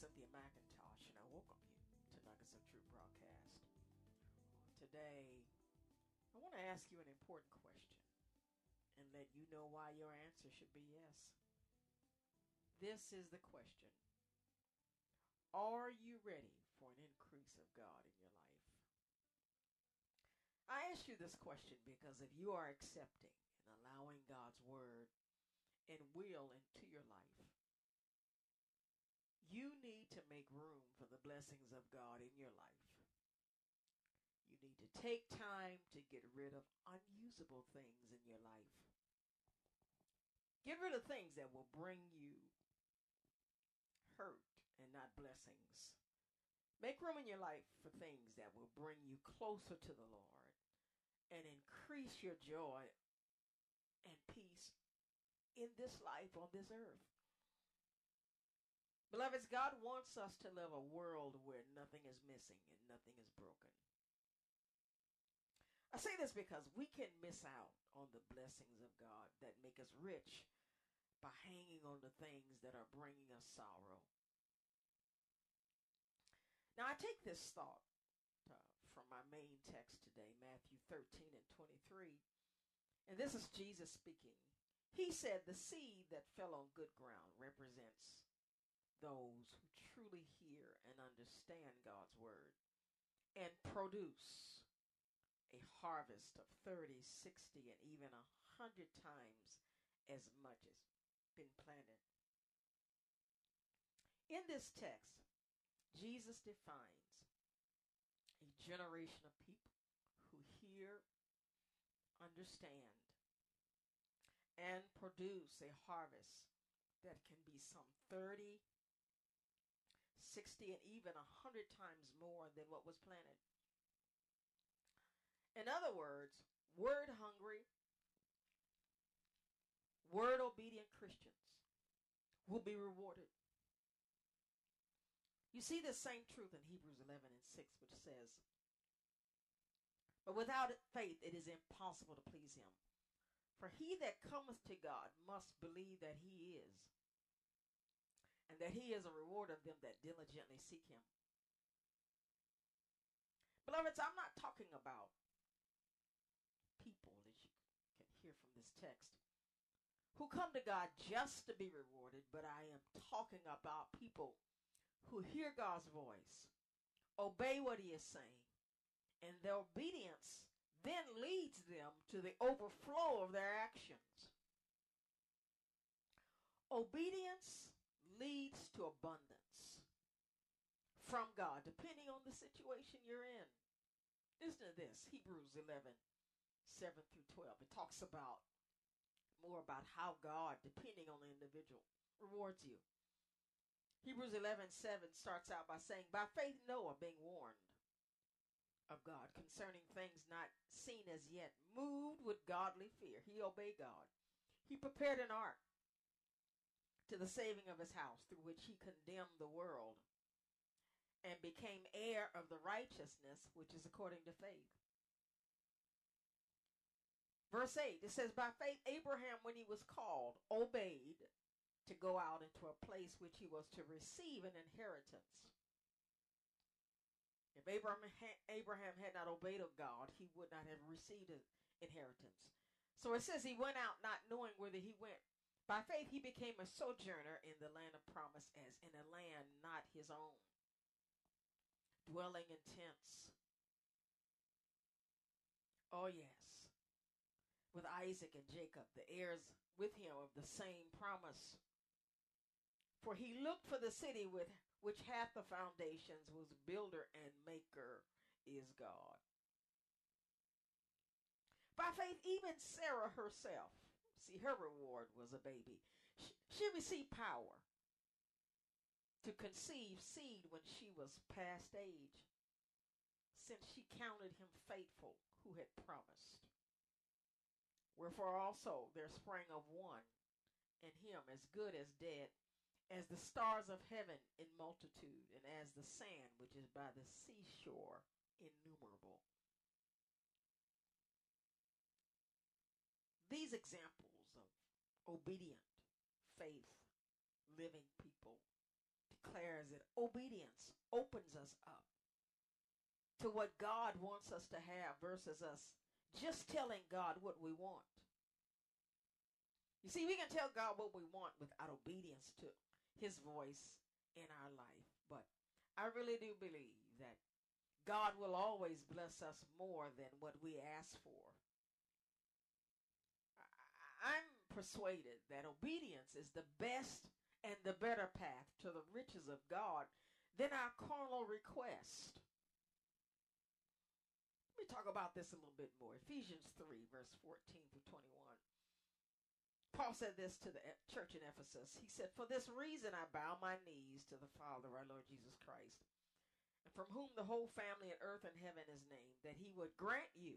Cynthia McIntosh, and I welcome you to Nuggets of Truth broadcast. Today, I want to ask you an important question and let you know why your answer should be yes. This is the question Are you ready for an increase of God in your life? I ask you this question because if you are accepting and allowing God's word and will into your life, you need to make room for the blessings of God in your life. You need to take time to get rid of unusable things in your life. Get rid of things that will bring you hurt and not blessings. Make room in your life for things that will bring you closer to the Lord and increase your joy and peace in this life on this earth. Beloveds, God wants us to live a world where nothing is missing and nothing is broken. I say this because we can miss out on the blessings of God that make us rich by hanging on the things that are bringing us sorrow. Now, I take this thought uh, from my main text today, Matthew 13 and 23. And this is Jesus speaking. He said, The seed that fell on good ground represents those who truly hear and understand God's word and produce a harvest of 30, 60, and even a hundred times as much as been planted. In this text, Jesus defines a generation of people who hear, understand, and produce a harvest that can be some 30, 60 and even 100 times more than what was planted. In other words, word hungry, word obedient Christians will be rewarded. You see the same truth in Hebrews 11 and 6, which says, But without faith it is impossible to please him. For he that cometh to God must believe that he is and that he is a reward of them that diligently seek him. Beloveds, I'm not talking about people, as you can hear from this text, who come to God just to be rewarded, but I am talking about people who hear God's voice, obey what he is saying, and their obedience then leads them to the overflow of their actions. Obedience leads to abundance from God, depending on the situation you're in. Listen to this Hebrews 11 7 through 12. It talks about more about how God, depending on the individual, rewards you. Hebrews 11 7 starts out by saying, By faith, Noah, being warned of God concerning things not seen as yet, moved with godly fear, he obeyed God. He prepared an ark to the saving of his house, through which he condemned the world and became heir of the righteousness which is according to faith. Verse 8, it says, By faith, Abraham, when he was called, obeyed to go out into a place which he was to receive an inheritance. If Abraham, Abraham had not obeyed God, he would not have received an inheritance. So it says he went out not knowing. By faith, he became a sojourner in the land of promise, as in a land not his own, dwelling in tents. Oh, yes. with Isaac and Jacob, the heirs with him of the same promise. For he looked for the city with which hath the foundations, whose builder and maker is God. By faith, even Sarah herself, see, her reward was a baby. She, she received power to conceive seed when she was past age, since she counted him faithful who had promised. Wherefore also there sprang of one in him as good as dead, as the stars of heaven in multitude, and as the sand which is by the seashore innumerable. These examples of obedient, faith, living people declares that obedience opens us up to what God wants us to have versus us just telling God what we want. You see, we can tell God what we want without obedience to his voice in our life. But I really do believe that God will always bless us more than what we ask for. I'm persuaded that obedience is the best and the better path to the riches of God than our carnal request. Let me talk about this a little bit more. Ephesians 3, verse 14 through 21. Paul said this to the church in Ephesus. He said, For this reason I bow my knees to the Father, our Lord Jesus Christ, and from whom the whole family in earth and heaven is named, that he would grant you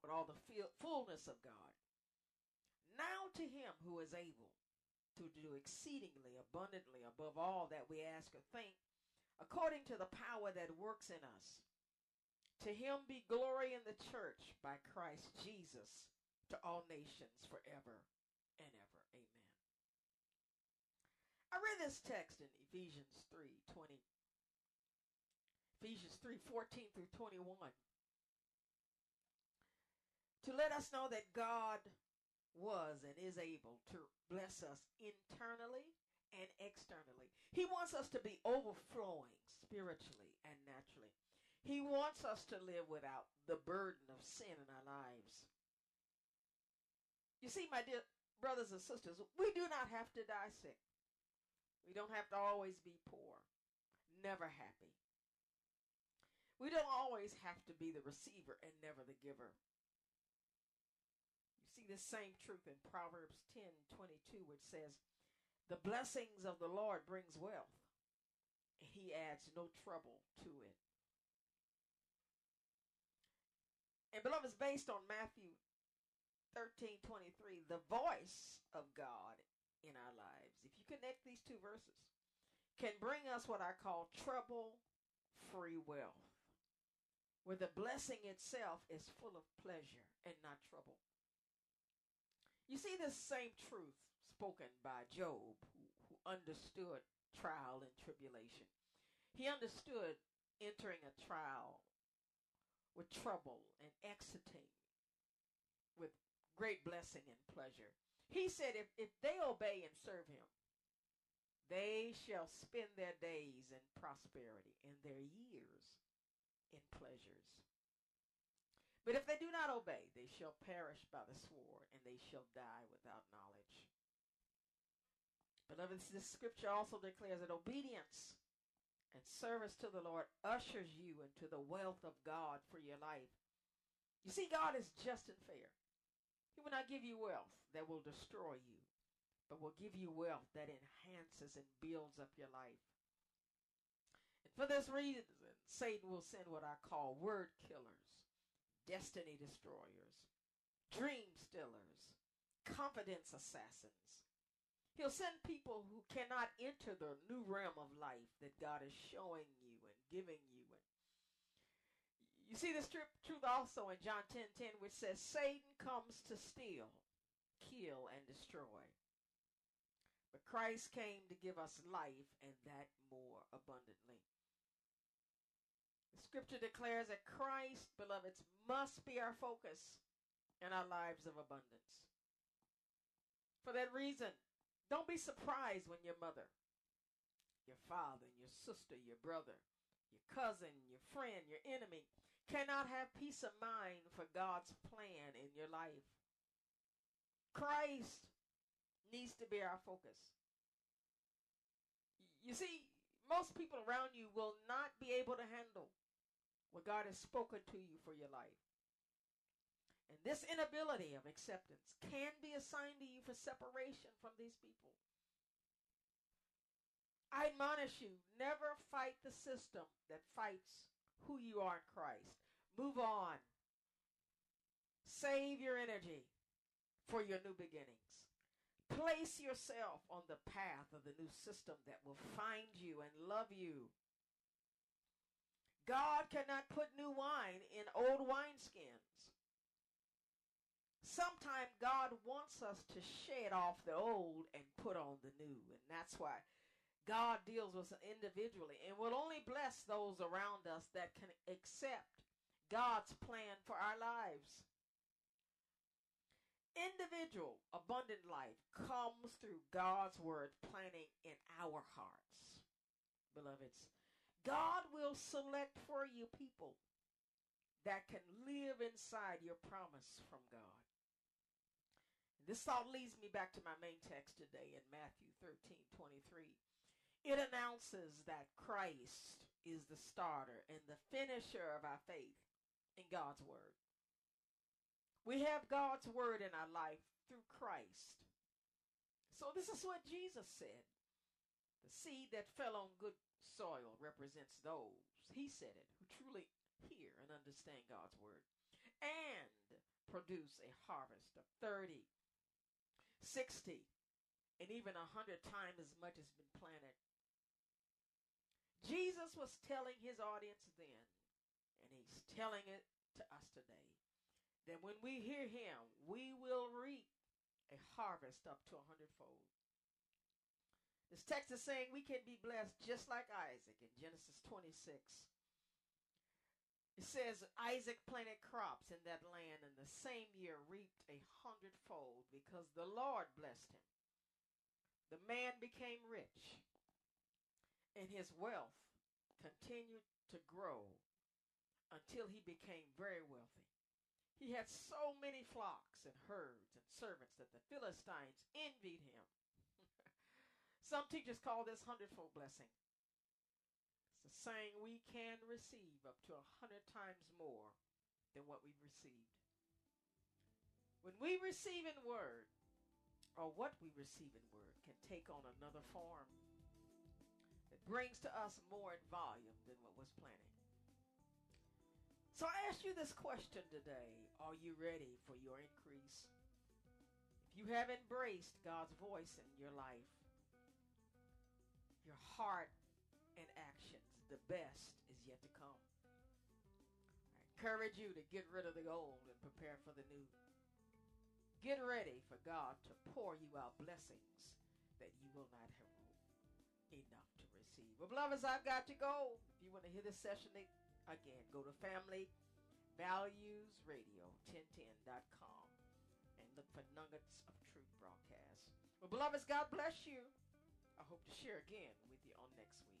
with all the fullness of God. Now to him who is able to do exceedingly abundantly above all that we ask or think, according to the power that works in us. To him be glory in the church by Christ Jesus to all nations forever and ever. Amen. I read this text in Ephesians 3 20. Ephesians 3 14 through 21 to let us know that God was and is able to bless us internally and externally. He wants us to be overflowing spiritually and naturally. He wants us to live without the burden of sin in our lives. You see, my dear brothers and sisters, we do not have to die sick. We don't have to always be poor, never happy. We don't always have to be the receiver and never the giver see this same truth in Proverbs 10 22, which says, The blessings of the Lord brings wealth. He adds no trouble to it. And beloved, it's based on Matthew 13 23, the voice of God in our lives, if you connect these two verses, can bring us what I call trouble free wealth, where the blessing itself is full of pleasure and not trouble. You see this same truth spoken by Job, who, who understood trial and tribulation. He understood entering a trial with trouble and exiting with great blessing and pleasure. He said, if, if they obey and serve him, they shall spend their days in prosperity and their years in pleasures. But if they do not obey, they shall perish by the sword, and they shall die without knowledge. Beloved, this scripture also declares that obedience and service to the Lord ushers you into the wealth of God for your life. You see, God is just and fair. He will not give you wealth that will destroy you, but will give you wealth that enhances and builds up your life. And for this reason, Satan will send what I call word killers destiny destroyers, dream stealers, confidence assassins. He'll send people who cannot enter the new realm of life that God is showing you and giving you. And You see this truth also in John 10 10, which says, Satan comes to steal, kill, and destroy. But Christ came to give us life and that more abundantly. Scripture declares that Christ, beloveds, must be our focus in our lives of abundance. For that reason, don't be surprised when your mother, your father, your sister, your brother, your cousin, your friend, your enemy cannot have peace of mind for God's plan in your life. Christ needs to be our focus. You see, most people around you will not be able to handle what God has spoken to you for your life. And this inability of acceptance can be a sign to you for separation from these people. I admonish you never fight the system that fights who you are in Christ. Move on. Save your energy for your new beginnings. Place yourself on the path of the new system that will find you and love you. God cannot put new wine in old wineskins. Sometimes God wants us to shed off the old and put on the new. And that's why God deals with us individually and will only bless those around us that can accept God's plan for our lives. Individual abundant life comes through God's word planting in our hearts. Beloveds, God will select for you people that can live inside your promise from God. This thought leads me back to my main text today in Matthew 13 23. It announces that Christ is the starter and the finisher of our faith in God's Word. We have God's Word in our life through Christ. So this is what Jesus said. The seed that fell on good soil represents those, he said it, who truly hear and understand God's Word and produce a harvest of 30, 60, and even a hundred times as much as been planted Jesus was telling his audience then, and he's telling it to us today, that when we hear him, we will reap a harvest up to a hundredfold. This text is saying we can be blessed just like Isaac in Genesis 26. It says Isaac planted crops in that land and the same year reaped a hundredfold because the Lord blessed him. The man became rich and his wealth continued to grow until he became very wealthy. He had so many flocks and herds and servants that the Philistines envied him. Some teachers call this hundredfold blessing. It's a saying we can receive up to a hundred times more than what we've received. When we receive in word, or what we receive in word, can take on another form that brings to us more in volume than what was planted. So I ask you this question today Are you ready for your increase? If you have embraced God's voice in your life, your heart and actions, the best is yet to come. I encourage you to get rid of the old and prepare for the new. Get ready for God to pour you out blessings that you will not have enough to receive. well, beloveds, I've got to go. If you want to hear this session again, go to Family Values Radio 1010.com and look for Nuggets of Truth broadcast. Well, beloveds, God bless you. I hope to share again with you on next week.